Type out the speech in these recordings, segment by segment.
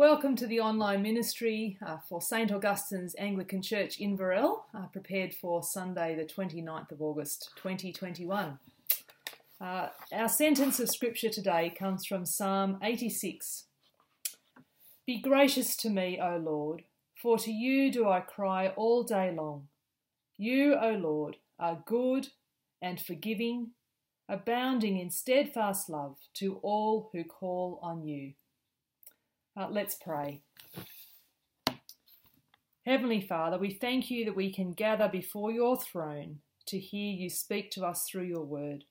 Welcome to the online ministry uh, for St Augustine's Anglican Church Inverell, uh, prepared for Sunday, the 29th of August 2021. Uh, our sentence of scripture today comes from Psalm 86. Be gracious to me, O Lord, for to you do I cry all day long. You, O Lord, are good and forgiving, abounding in steadfast love to all who call on you. Uh, let's pray. Heavenly Father, we thank you that we can gather before your throne to hear you speak to us through your word.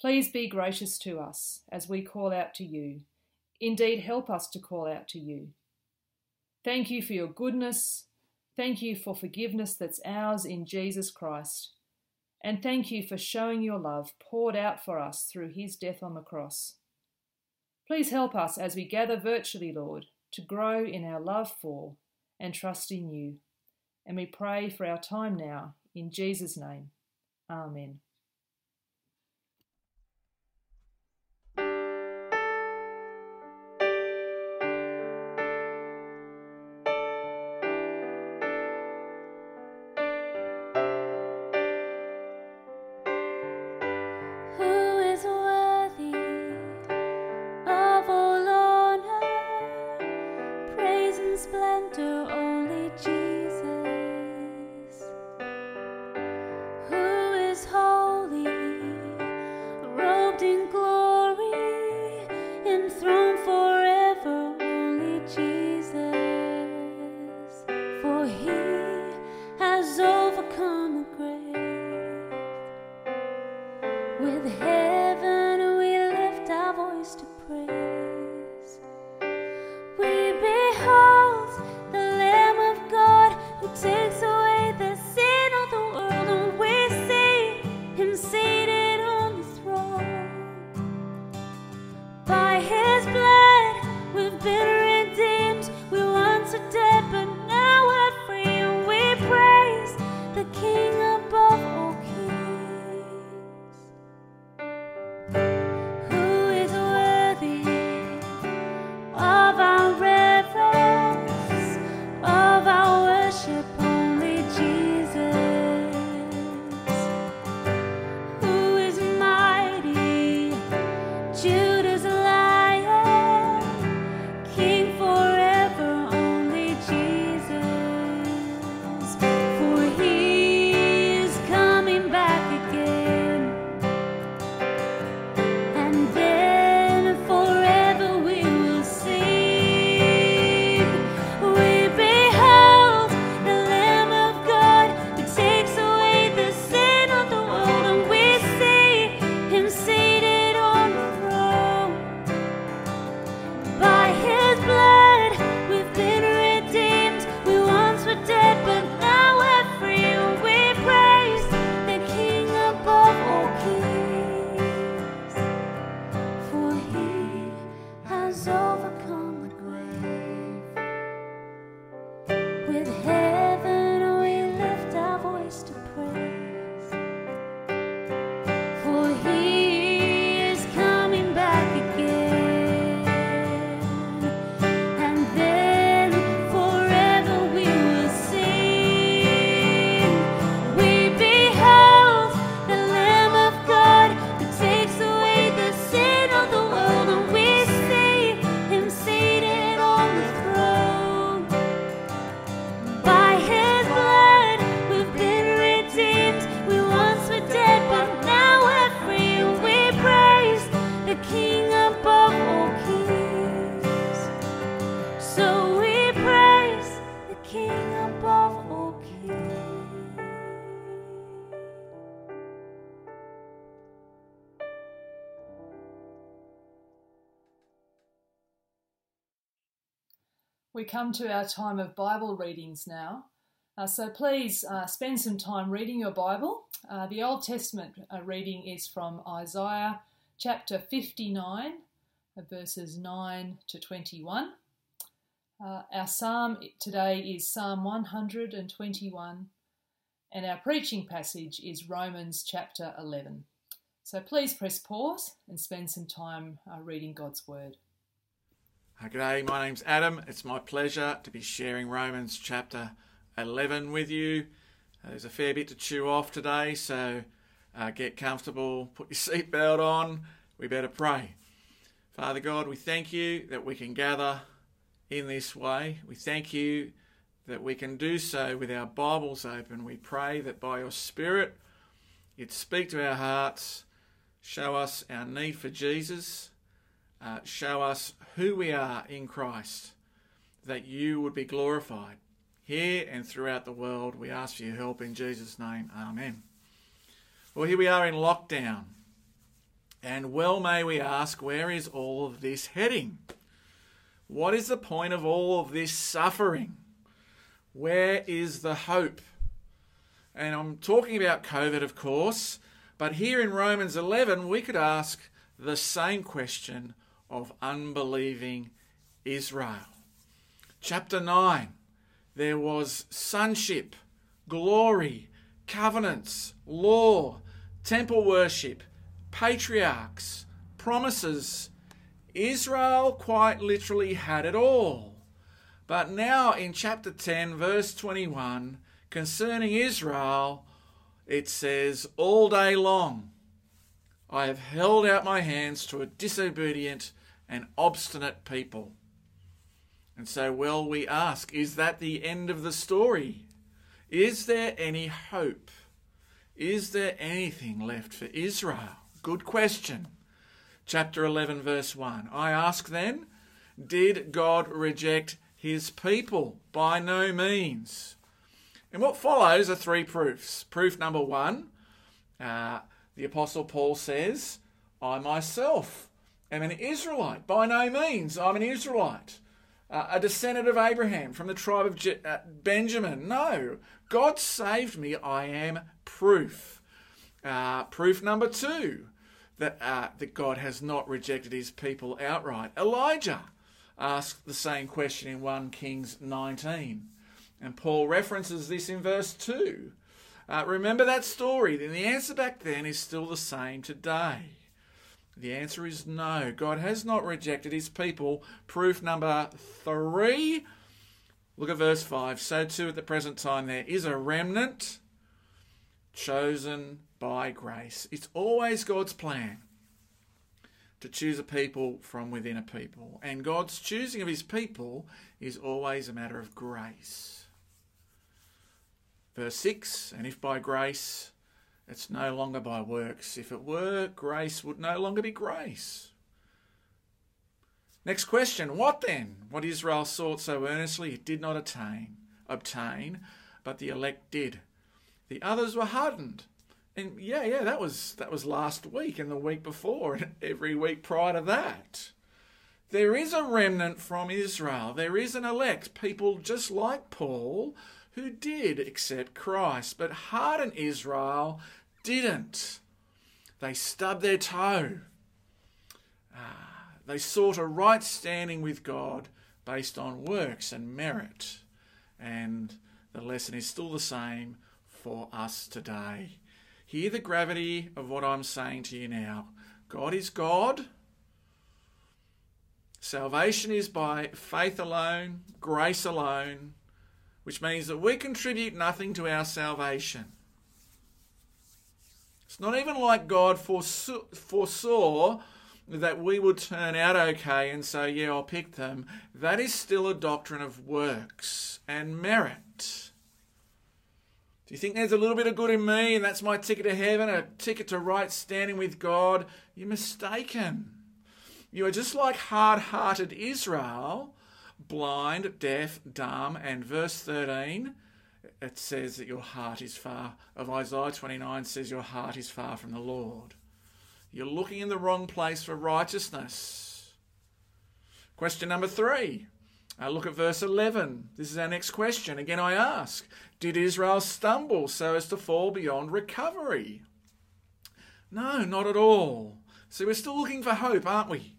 Please be gracious to us as we call out to you. Indeed, help us to call out to you. Thank you for your goodness. Thank you for forgiveness that's ours in Jesus Christ. And thank you for showing your love poured out for us through his death on the cross. Please help us as we gather virtually, Lord, to grow in our love for and trust in you. And we pray for our time now, in Jesus' name. Amen. We come to our time of Bible readings now. Uh, so please uh, spend some time reading your Bible. Uh, the Old Testament uh, reading is from Isaiah chapter 59, uh, verses 9 to 21. Uh, our psalm today is Psalm 121, and our preaching passage is Romans chapter 11. So please press pause and spend some time reading God's Word. G'day, my name's Adam. It's my pleasure to be sharing Romans chapter 11 with you. Uh, there's a fair bit to chew off today, so uh, get comfortable, put your seatbelt on. We better pray. Father God, we thank you that we can gather in this way. We thank you that we can do so with our Bibles open. We pray that by your Spirit, you'd speak to our hearts, show us our need for Jesus uh, show us who we are in Christ, that you would be glorified here and throughout the world. We ask for your help in Jesus' name. Amen. Well, here we are in lockdown. And well may we ask, where is all of this heading? What is the point of all of this suffering? Where is the hope? And I'm talking about COVID, of course, but here in Romans 11, we could ask the same question of unbelieving Israel. Chapter 9 there was sonship, glory, covenants, law, temple worship, patriarchs, promises. Israel quite literally had it all. But now in chapter 10, verse 21, concerning Israel, it says, All day long I have held out my hands to a disobedient and obstinate people. And so, well, we ask is that the end of the story? Is there any hope? Is there anything left for Israel? Good question. Chapter 11, verse 1. I ask then, did God reject his people? By no means. And what follows are three proofs. Proof number one, uh, the Apostle Paul says, I myself am an Israelite. By no means, I'm an Israelite. Uh, a descendant of Abraham from the tribe of Je- uh, Benjamin. No, God saved me. I am proof. Uh, proof number two that, uh, that God has not rejected his people outright. Elijah asked the same question in 1 Kings 19. And Paul references this in verse 2. Uh, remember that story? And the answer back then is still the same today. The answer is no. God has not rejected his people. Proof number three. Look at verse 5. So too at the present time there is a remnant chosen by grace. It's always God's plan to choose a people from within a people. And God's choosing of his people is always a matter of grace. Verse 6 And if by grace, it's no longer by works. If it were, grace would no longer be grace. Next question What then? What Israel sought so earnestly, it did not attain, obtain, but the elect did. The others were hardened. And yeah, yeah, that was that was last week and the week before and every week prior to that. There is a remnant from Israel. There is an elect, people just like Paul, who did accept Christ, but hardened Israel didn't. They stubbed their toe. Ah, they sought a right standing with God based on works and merit. And the lesson is still the same for us today. Hear the gravity of what I'm saying to you now. God is God. Salvation is by faith alone, grace alone, which means that we contribute nothing to our salvation. Not even like God foresaw, foresaw that we would turn out okay and say, yeah, I'll pick them. That is still a doctrine of works and merit. Do you think there's a little bit of good in me and that's my ticket to heaven, a ticket to right standing with God? You're mistaken. You are just like hard hearted Israel blind, deaf, dumb, and verse 13 it says that your heart is far of Isaiah 29 says your heart is far from the Lord. You're looking in the wrong place for righteousness. Question number 3. Uh, look at verse 11. This is our next question. Again, I ask Did Israel stumble so as to fall beyond recovery? No, not at all. So we're still looking for hope, aren't we?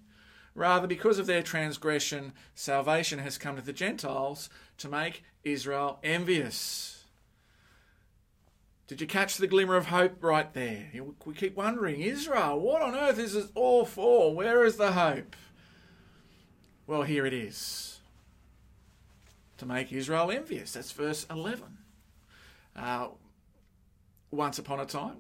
Rather, because of their transgression, salvation has come to the Gentiles to make Israel envious. Did you catch the glimmer of hope right there? We keep wondering, Israel, what on earth is this all for? Where is the hope? Well, here it is. To make Israel envious. That's verse 11. Uh, once upon a time,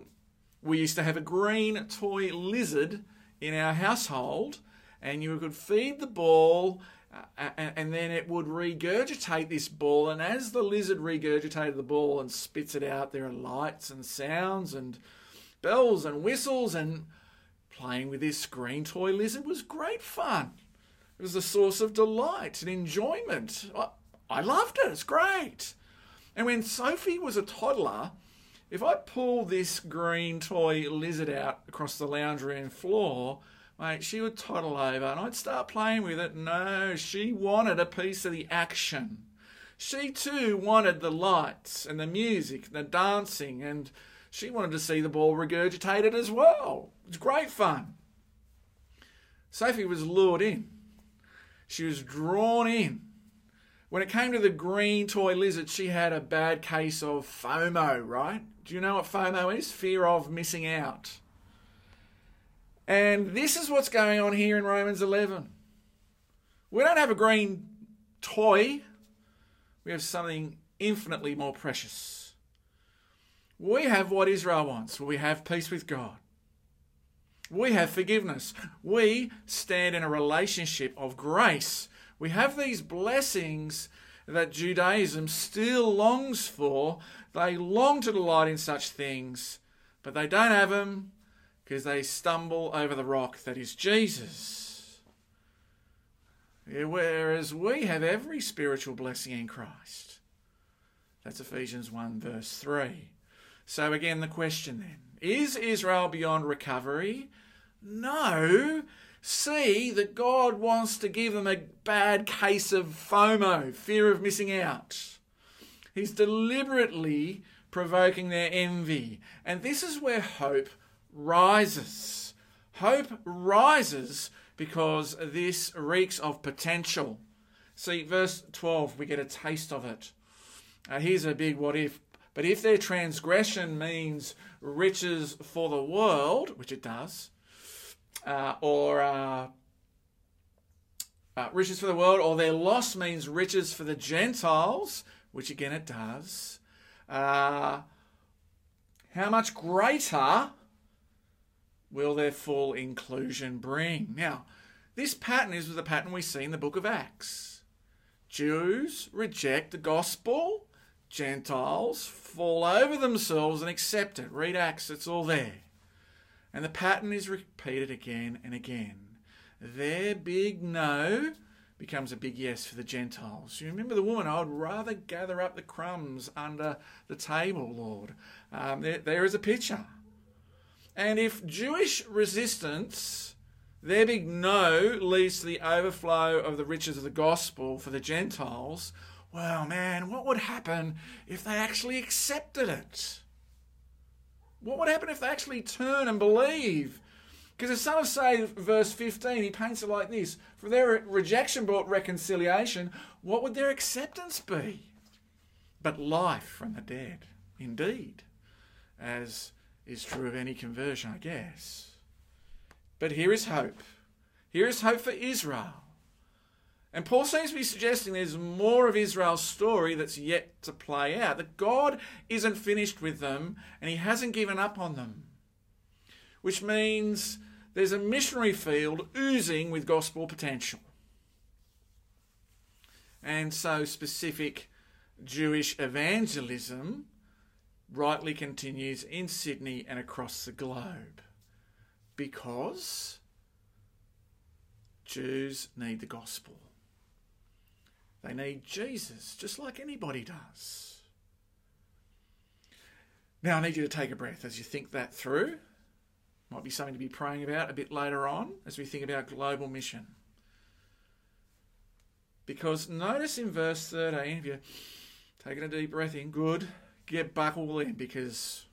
we used to have a green toy lizard in our household, and you could feed the ball, uh, and, then it would regurgitate this ball. And as the lizard regurgitated the ball and spits it out, there are lights and sounds and bells and whistles, and playing with this green toy lizard was great fun. It was a source of delight and enjoyment. I, I loved it. It's great. And when Sophie was a toddler, if I pull this green toy lizard out across the lounge room floor, mate, she would toddle over and I'd start playing with it. No, she wanted a piece of the action. She too wanted the lights and the music, and the dancing, and she wanted to see the ball regurgitated as well. It was great fun. Sophie was lured in. She was drawn in. When it came to the green toy lizard, she had a bad case of FOMO, right? Do you know what FOMO is? Fear of missing out. And this is what's going on here in Romans 11. We don't have a green toy, we have something infinitely more precious. We have what Israel wants. We have peace with God. We have forgiveness. We stand in a relationship of grace. We have these blessings that Judaism still longs for. They long to delight in such things, but they don't have them because they stumble over the rock that is Jesus. Whereas we have every spiritual blessing in Christ. That's Ephesians 1, verse 3. So, again, the question then is Israel beyond recovery? No. See that God wants to give them a bad case of FOMO, fear of missing out. He's deliberately provoking their envy. And this is where hope rises. Hope rises because this reeks of potential. See, verse 12, we get a taste of it. Uh, here's a big what if. But if their transgression means riches for the world, which it does, uh, or uh, uh, riches for the world, or their loss means riches for the Gentiles, which again it does. Uh, how much greater will their full inclusion bring? Now, this pattern is the pattern we see in the book of Acts. Jews reject the gospel, Gentiles fall over themselves and accept it. Read Acts, it's all there. And the pattern is repeated again and again. Their big no becomes a big yes for the Gentiles. You remember the woman, I would rather gather up the crumbs under the table, Lord. Um, there, there is a picture. And if Jewish resistance, their big no, leads to the overflow of the riches of the gospel for the Gentiles, well, man, what would happen if they actually accepted it? What would happen if they actually turn and believe? Because as some say, verse 15, he paints it like this For their rejection brought reconciliation, what would their acceptance be? But life from the dead, indeed, as is true of any conversion, I guess. But here is hope. Here is hope for Israel. And Paul seems to be suggesting there's more of Israel's story that's yet to play out, that God isn't finished with them and he hasn't given up on them. Which means there's a missionary field oozing with gospel potential. And so specific Jewish evangelism rightly continues in Sydney and across the globe because Jews need the gospel. They need Jesus, just like anybody does. Now, I need you to take a breath as you think that through. Might be something to be praying about a bit later on as we think about global mission. Because notice in verse 13, if you're taking a deep breath in, good, get buckled in because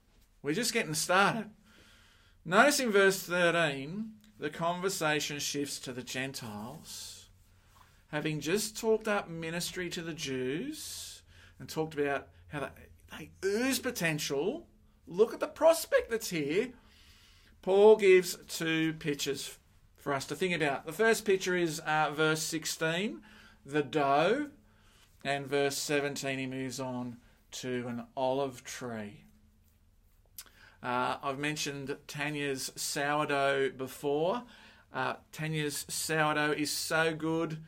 we're just getting started. Notice in verse 13, the conversation shifts to the Gentiles having just talked up ministry to the Jews and talked about how they, they ooze potential, look at the prospect that's here. Paul gives two pictures for us to think about. The first picture is uh, verse 16, the dough, and verse 17 he moves on to an olive tree. Uh, I've mentioned Tanya's sourdough before. Uh, Tanya's sourdough is so good,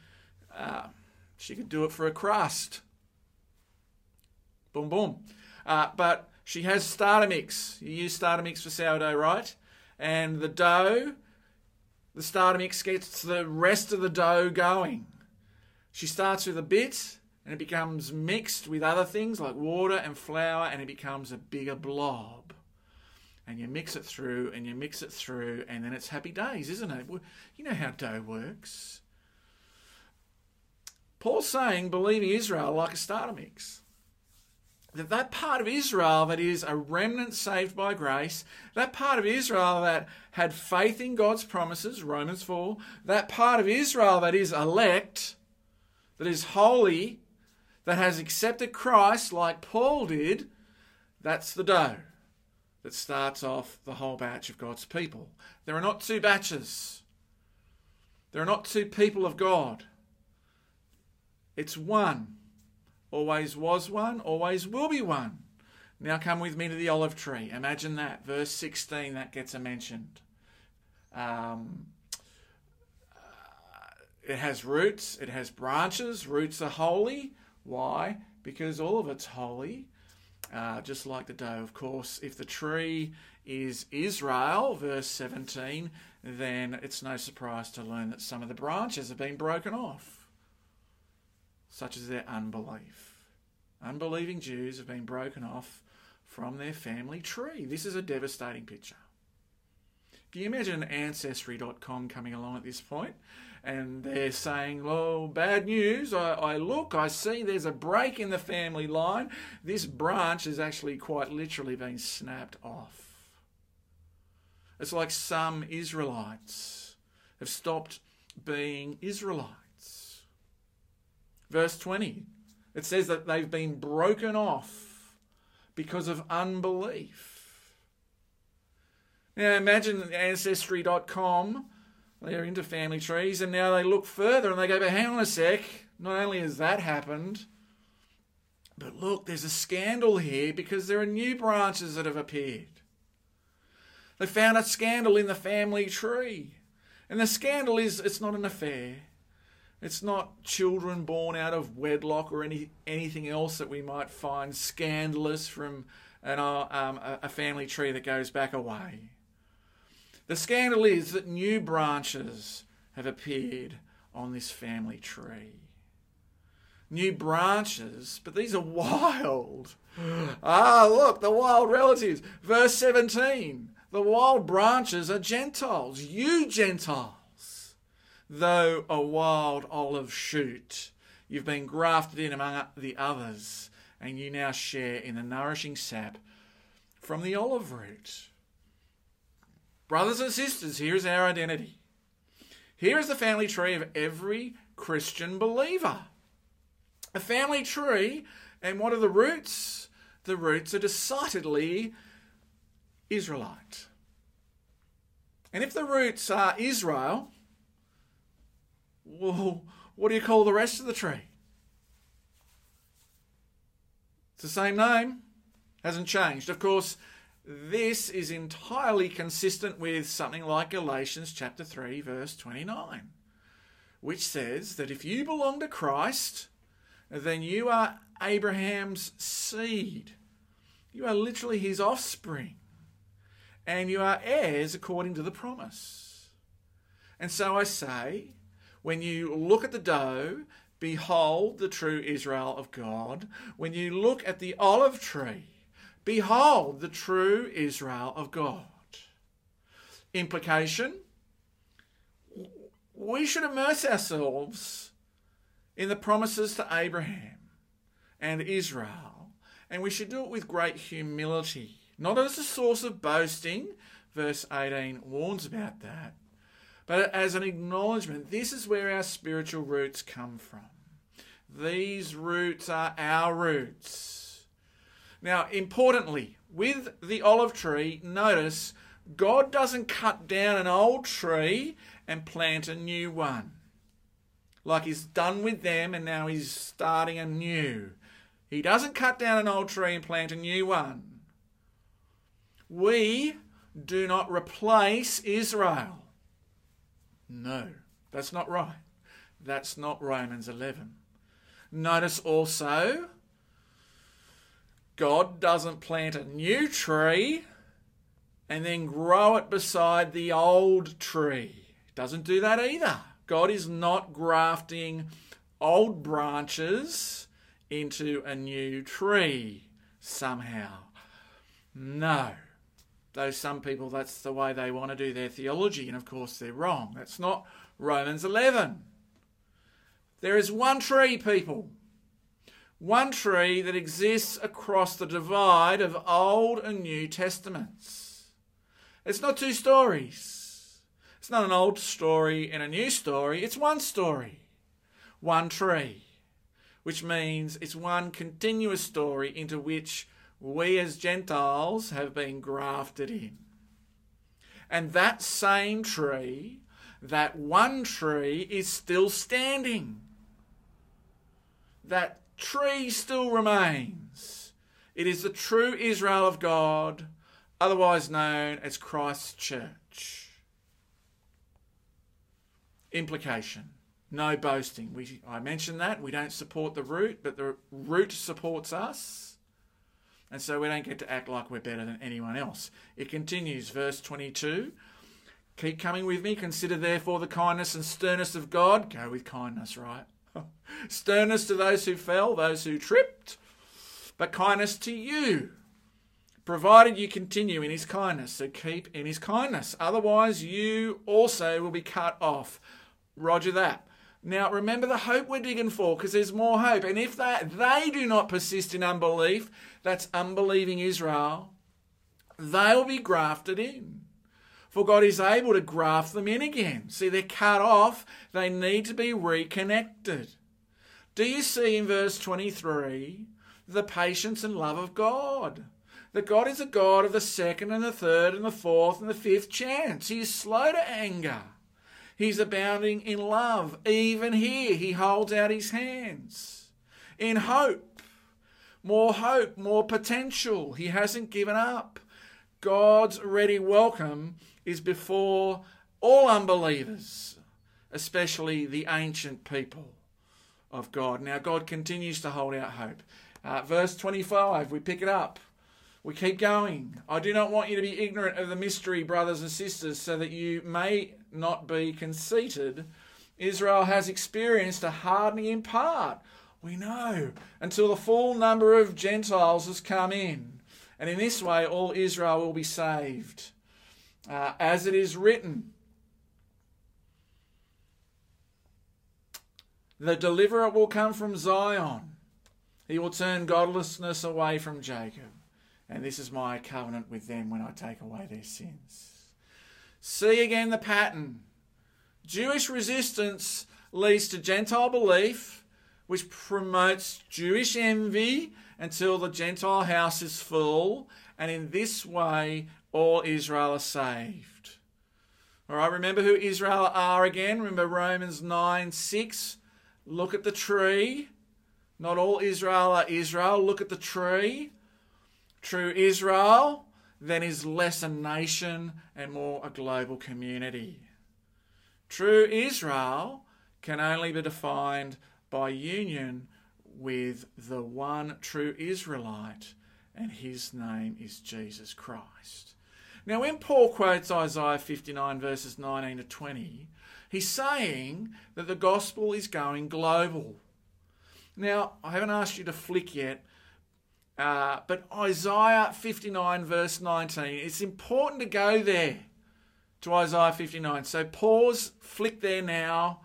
uh, she could do it for a crust. Boom, boom. Uh, but she has starter mix. You use starter mix for sourdough, right? And the dough, the starter mix gets the rest of the dough going. She starts with a bit and it becomes mixed with other things like water and flour and it becomes a bigger blob. And you mix it through and you mix it through and then it's happy days, isn't it? You know how dough works. Paul's saying believing Israel like a starter mix that that part of Israel that is a remnant saved by grace, that part of Israel that had faith in God's promises, Romans 4, that part of Israel that is elect, that is holy, that has accepted Christ like Paul did, that's the dough that starts off the whole batch of God's people. There are not two batches. There are not two people of God. It's one. Always was one, always will be one. Now come with me to the olive tree. Imagine that. Verse 16, that gets a mentioned. Um, uh, it has roots, it has branches. Roots are holy. Why? Because all of it's holy. Uh, just like the dough, of course. If the tree is Israel, verse 17, then it's no surprise to learn that some of the branches have been broken off such as their unbelief. Unbelieving Jews have been broken off from their family tree. This is a devastating picture. Can you imagine Ancestry.com coming along at this point and they're saying, Well, bad news. I, I, look, I see there's a break in the family line. This branch has actually quite literally been snapped off. It's like some Israelites have stopped being Israelites. Verse 20, it says that they've been broken off because of unbelief. Now imagine Ancestry.com, they're into family trees, and now they look further and they go, but hang on a sec, not only has that happened, but look, there's a scandal here because there are new branches that have appeared. They found a scandal in the family tree. And the scandal is it's not an affair. It's not children born out of wedlock or any anything else that we might find scandalous from an, uh, um, a family tree that goes back away. The scandal is that new branches have appeared on this family tree. New branches, but these are wild. Ah, look, the wild relatives. Verse 17 the wild branches are Gentiles, you Gentiles though a wild olive shoot. You've been grafted in among the others, and you now share in the nourishing sap from the olive root. Brothers and sisters, here is our identity. Here is the family tree of every Christian believer. A family tree, and what are the roots? The roots are decidedly Israelite. And if the roots are Israel, well, what do you call the rest of the tree? It's the same name, hasn't changed. Of course, this is entirely consistent with something like Galatians chapter 3, verse 29, which says that if you belong to Christ, then you are Abraham's seed. You are literally his offspring. And you are heirs according to the promise. And so I say, when you look at the dough, behold the true Israel of God. When you look at the olive tree, behold the true Israel of God. Implication we should immerse ourselves in the promises to Abraham and Israel, and we should do it with great humility, not as a source of boasting. Verse 18 warns about that, but as an acknowledgement, this is where our spiritual roots come from. These roots are our roots. Now, importantly, with the olive tree, notice God doesn't cut down an old tree and plant a new one. Like he's done with them and now he's starting a new. He doesn't cut down an old tree and plant a new one. We do not replace Israel. No, that's not right. That's not Romans 11. Notice also, God doesn't plant a new tree and then grow it beside the old tree. Doesn't do that either. God is not grafting old branches into a new tree somehow. No. Though some people, that's the way they want to do their theology, and of course they're wrong. That's not Romans 11. There is one tree, people. One tree that exists across the divide of Old and New Testaments. It's not two stories. It's not an old story and a new story. It's one story. One tree. Which means it's one continuous story into which we as Gentiles have been grafted in. And that same tree, that one tree, is still standing. That tree still remains. It is the true Israel of God, otherwise known as Christ's church. Implication no boasting. We, I mentioned that. We don't support the root, but the root supports us. And so we don't get to act like we're better than anyone else. It continues, verse 22. Keep coming with me. Consider therefore the kindness and sternness of God. Go with kindness, right? sternness to those who fell, those who tripped, but kindness to you, provided you continue in his kindness. So keep in his kindness. Otherwise, you also will be cut off. Roger that. Now, remember the hope we're digging for because there's more hope. And if that, they do not persist in unbelief, that's unbelieving Israel, they'll be grafted in. For God is able to graft them in again. See, they're cut off, they need to be reconnected. Do you see in verse 23 the patience and love of God? That God is a God of the second and the third and the fourth and the fifth chance. He is slow to anger. He's abounding in love. Even here, he holds out his hands in hope. More hope, more potential. He hasn't given up. God's ready welcome is before all unbelievers, especially the ancient people of God. Now, God continues to hold out hope. Uh, verse 25, we pick it up. We keep going. I do not want you to be ignorant of the mystery, brothers and sisters, so that you may not be conceited. Israel has experienced a hardening in part. We know until the full number of Gentiles has come in. And in this way, all Israel will be saved. Uh, as it is written, the deliverer will come from Zion. He will turn godlessness away from Jacob. And this is my covenant with them when I take away their sins. See again the pattern. Jewish resistance leads to Gentile belief, which promotes Jewish envy until the Gentile house is full, and in this way all Israel are saved. All right, remember who Israel are again? Remember Romans 9 6. Look at the tree. Not all Israel are Israel. Look at the tree. True Israel then is less a nation and more a global community. True Israel can only be defined by union with the one true Israelite, and his name is Jesus Christ. Now, when Paul quotes Isaiah 59, verses 19 to 20, he's saying that the gospel is going global. Now, I haven't asked you to flick yet, uh, but Isaiah 59, verse 19, it's important to go there to Isaiah 59. So pause, flick there now.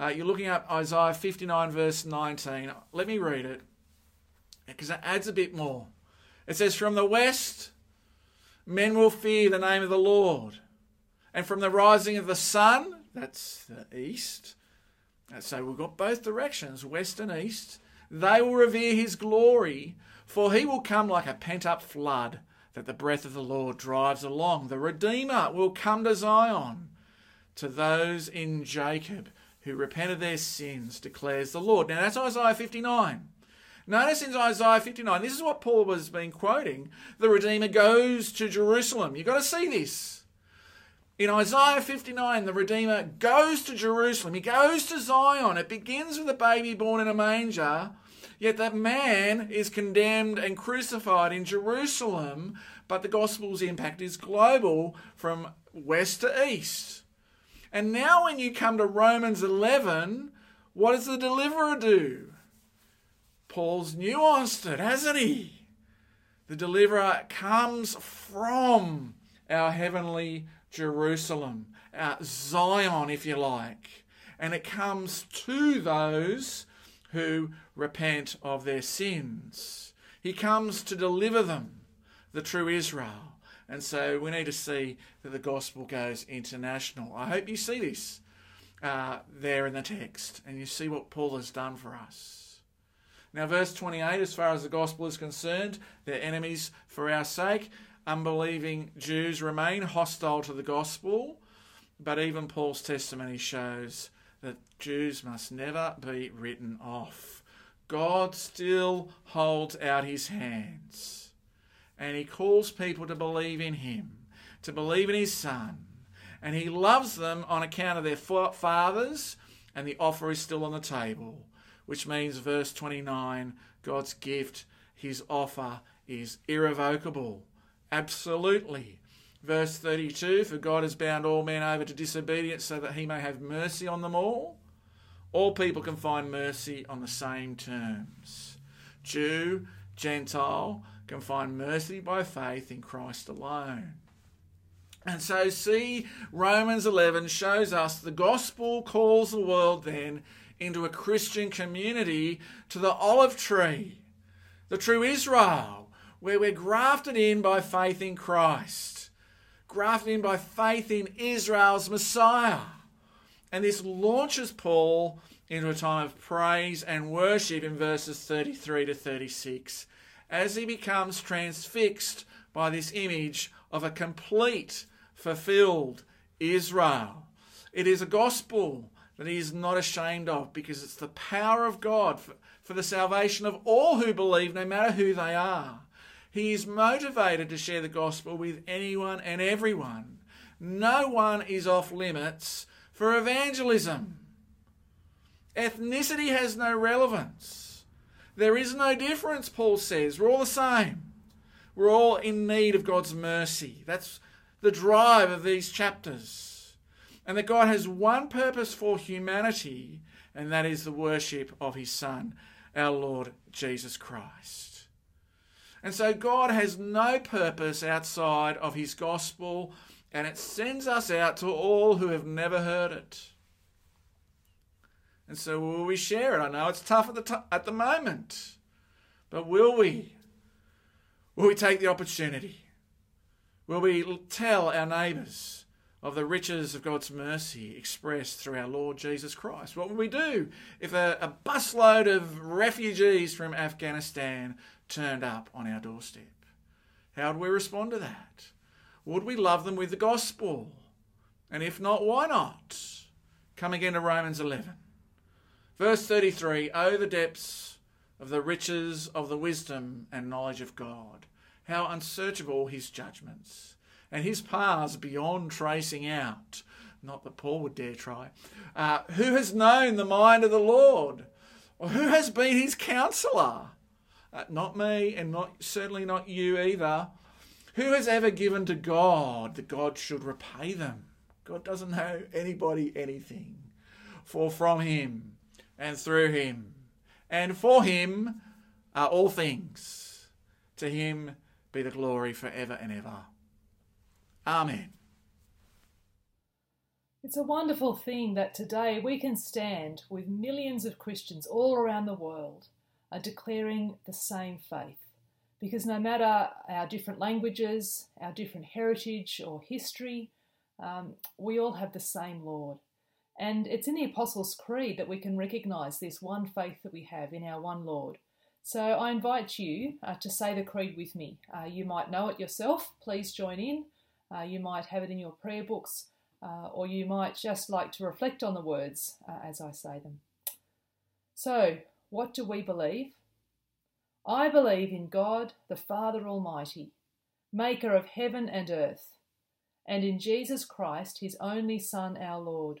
Uh, you're looking up Isaiah 59, verse 19. Let me read it because it adds a bit more. It says, From the west, men will fear the name of the Lord. And from the rising of the sun, that's the east. So we've got both directions, west and east. They will revere his glory for he will come like a pent up flood, that the breath of the Lord drives along. The Redeemer will come to Zion. To those in Jacob who repent of their sins, declares the Lord. Now that's Isaiah 59. Notice in Isaiah 59, this is what Paul has been quoting. The Redeemer goes to Jerusalem. You've got to see this. In Isaiah 59, the Redeemer goes to Jerusalem. He goes to Zion. It begins with a baby born in a manger. Yet that man is condemned and crucified in Jerusalem, but the gospel's impact is global from west to east. And now, when you come to Romans 11, what does the deliverer do? Paul's nuanced it, hasn't he? The deliverer comes from our heavenly Jerusalem, our Zion, if you like, and it comes to those who repent of their sins. He comes to deliver them, the true Israel. And so we need to see that the gospel goes international. I hope you see this uh, there in the text and you see what Paul has done for us. Now, verse 28, as far as the gospel is concerned, they're enemies for our sake. Unbelieving Jews remain hostile to the gospel, but even Paul's testimony shows that Jews must never be written off. God still holds out his hands, and he calls people to believe in him, to believe in his son, and he loves them on account of their fathers, and the offer is still on the table which means, verse 29, God's gift, his offer, is irrevocable. Absolutely. Verse 32 For God has bound all men over to disobedience so that he may have mercy on them all. All people can find mercy on the same terms. Jew, Gentile can find mercy by faith in Christ alone. And so, see, Romans 11 shows us the gospel calls the world then into a Christian community to the olive tree, the true Israel, where we're grafted in by faith in Christ, grafted in by faith in Israel's Messiah. And this launches Paul into a time of praise and worship in verses 33 to 36 as he becomes transfixed by this image of a complete, fulfilled Israel. It is a gospel that he is not ashamed of because it's the power of God for, for the salvation of all who believe, no matter who they are. He is motivated to share the gospel with anyone and everyone. No one is off limits for evangelism. Ethnicity has no relevance. There is no difference, Paul says. We're all the same. We're all in need of God's mercy. That's the drive of these chapters and that God has one purpose for humanity, and that is the worship of his Son, our Lord Jesus Christ. And so God has no purpose outside of his gospel, and it sends us out to all who have never heard it. And so will we share it? I know it's tough at the, t- at the moment, but will we? Will we take the opportunity? Will we tell our neighbours? of the riches of God's mercy expressed through our Lord Jesus Christ. What would we do if a, a busload of refugees from Afghanistan turned up on our doorstep? How would we respond to that? Would we love them with the gospel? And if not, why not? Come again to Romans 11. Verse 33 Oh, the depths of the riches of the wisdom and knowledge of God! How unsearchable his judgments! and his paths beyond tracing out. Not that Paul would dare try. Uh, who has known the mind of the Lord? Or who has been his counselor? Uh, not me, and not certainly not you either. Who has ever given to God that God should repay them? God doesn't know anybody anything. For from him and through him and for him are all things. To him be the glory forever and ever. Amen. It's a wonderful thing that today we can stand with millions of Christians all around the world are declaring the same faith. Because no matter our different languages, our different heritage or history, um, we all have the same Lord. And it's in the Apostles' Creed that we can recognize this one faith that we have in our one Lord. So I invite you uh, to say the creed with me. Uh, you might know it yourself, please join in. Uh, you might have it in your prayer books, uh, or you might just like to reflect on the words uh, as I say them. So, what do we believe? I believe in God, the Father Almighty, maker of heaven and earth, and in Jesus Christ, his only Son, our Lord,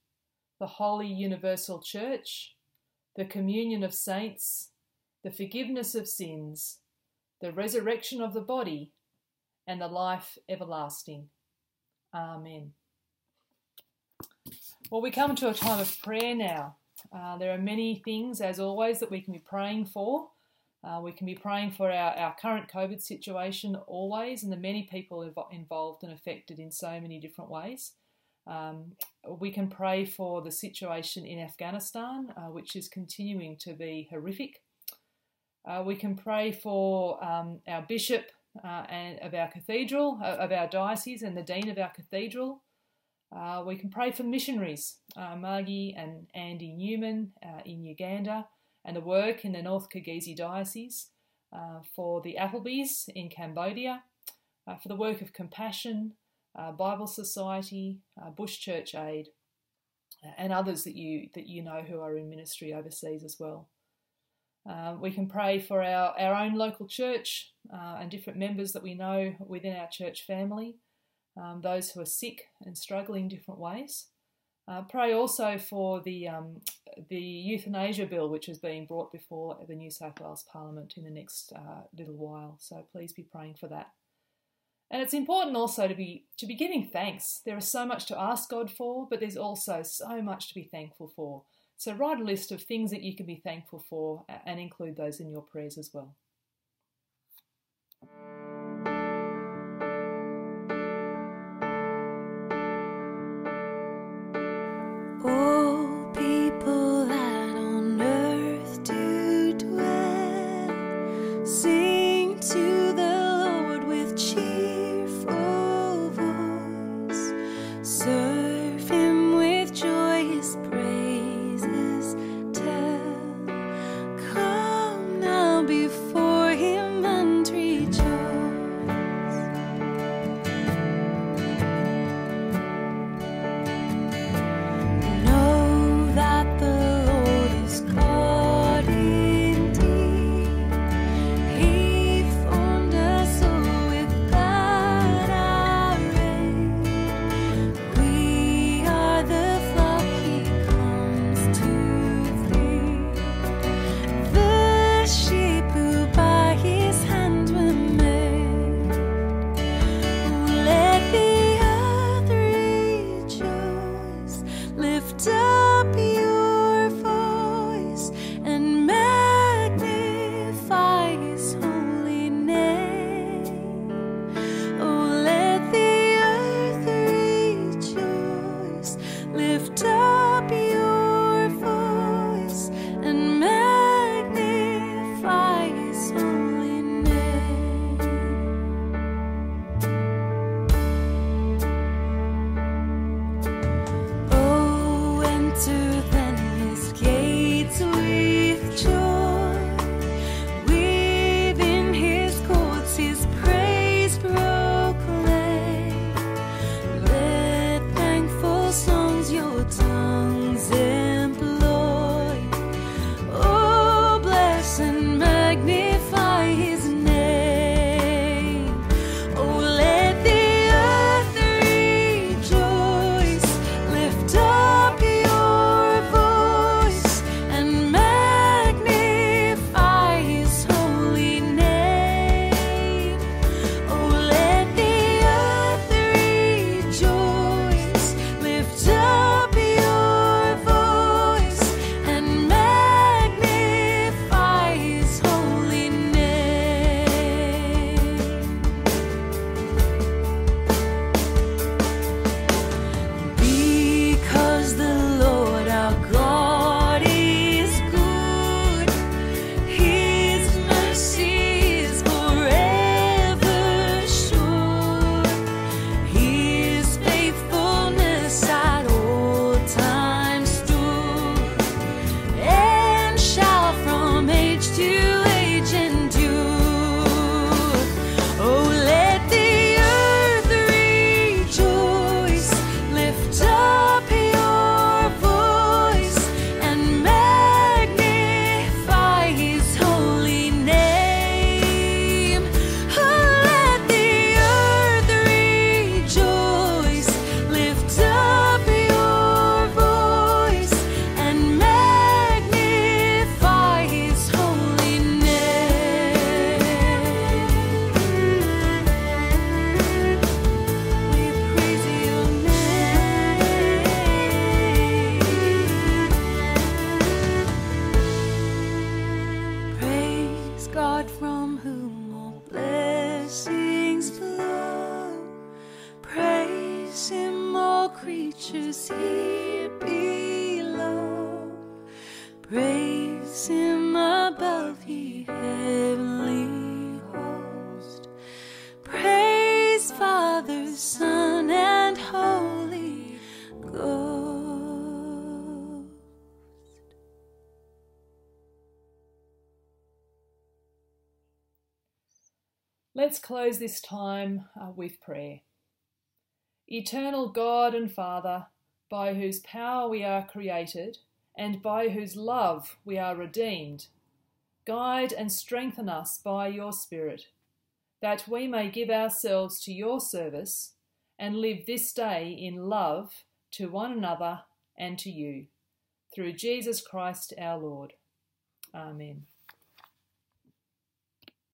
the holy universal church, the communion of saints, the forgiveness of sins, the resurrection of the body, and the life everlasting. Amen. Well, we come to a time of prayer now. Uh, there are many things, as always, that we can be praying for. Uh, we can be praying for our, our current COVID situation always, and the many people involved and affected in so many different ways. Um, we can pray for the situation in Afghanistan, uh, which is continuing to be horrific. Uh, we can pray for um, our bishop uh, and of our cathedral, uh, of our diocese, and the dean of our cathedral. Uh, we can pray for missionaries, uh, Margie and Andy Newman in Uganda, and the work in the North Kigezi Diocese, for the Applebys in Cambodia, for the work of Compassion, uh, Bible Society, Bush Church Aid, and others that you that you know who are in ministry overseas as well. we can pray for our, our own local church and different members that we know within our church family um, those who are sick and struggling in different ways. Uh, pray also for the um, the euthanasia bill, which is being brought before the New South Wales Parliament in the next uh, little while. So please be praying for that. And it's important also to be to be giving thanks. There is so much to ask God for, but there's also so much to be thankful for. So write a list of things that you can be thankful for and include those in your prayers as well. No Let's close this time uh, with prayer. Eternal God and Father, by whose power we are created, and by whose love we are redeemed, guide and strengthen us by your Spirit, that we may give ourselves to your service and live this day in love to one another and to you. Through Jesus Christ our Lord. Amen.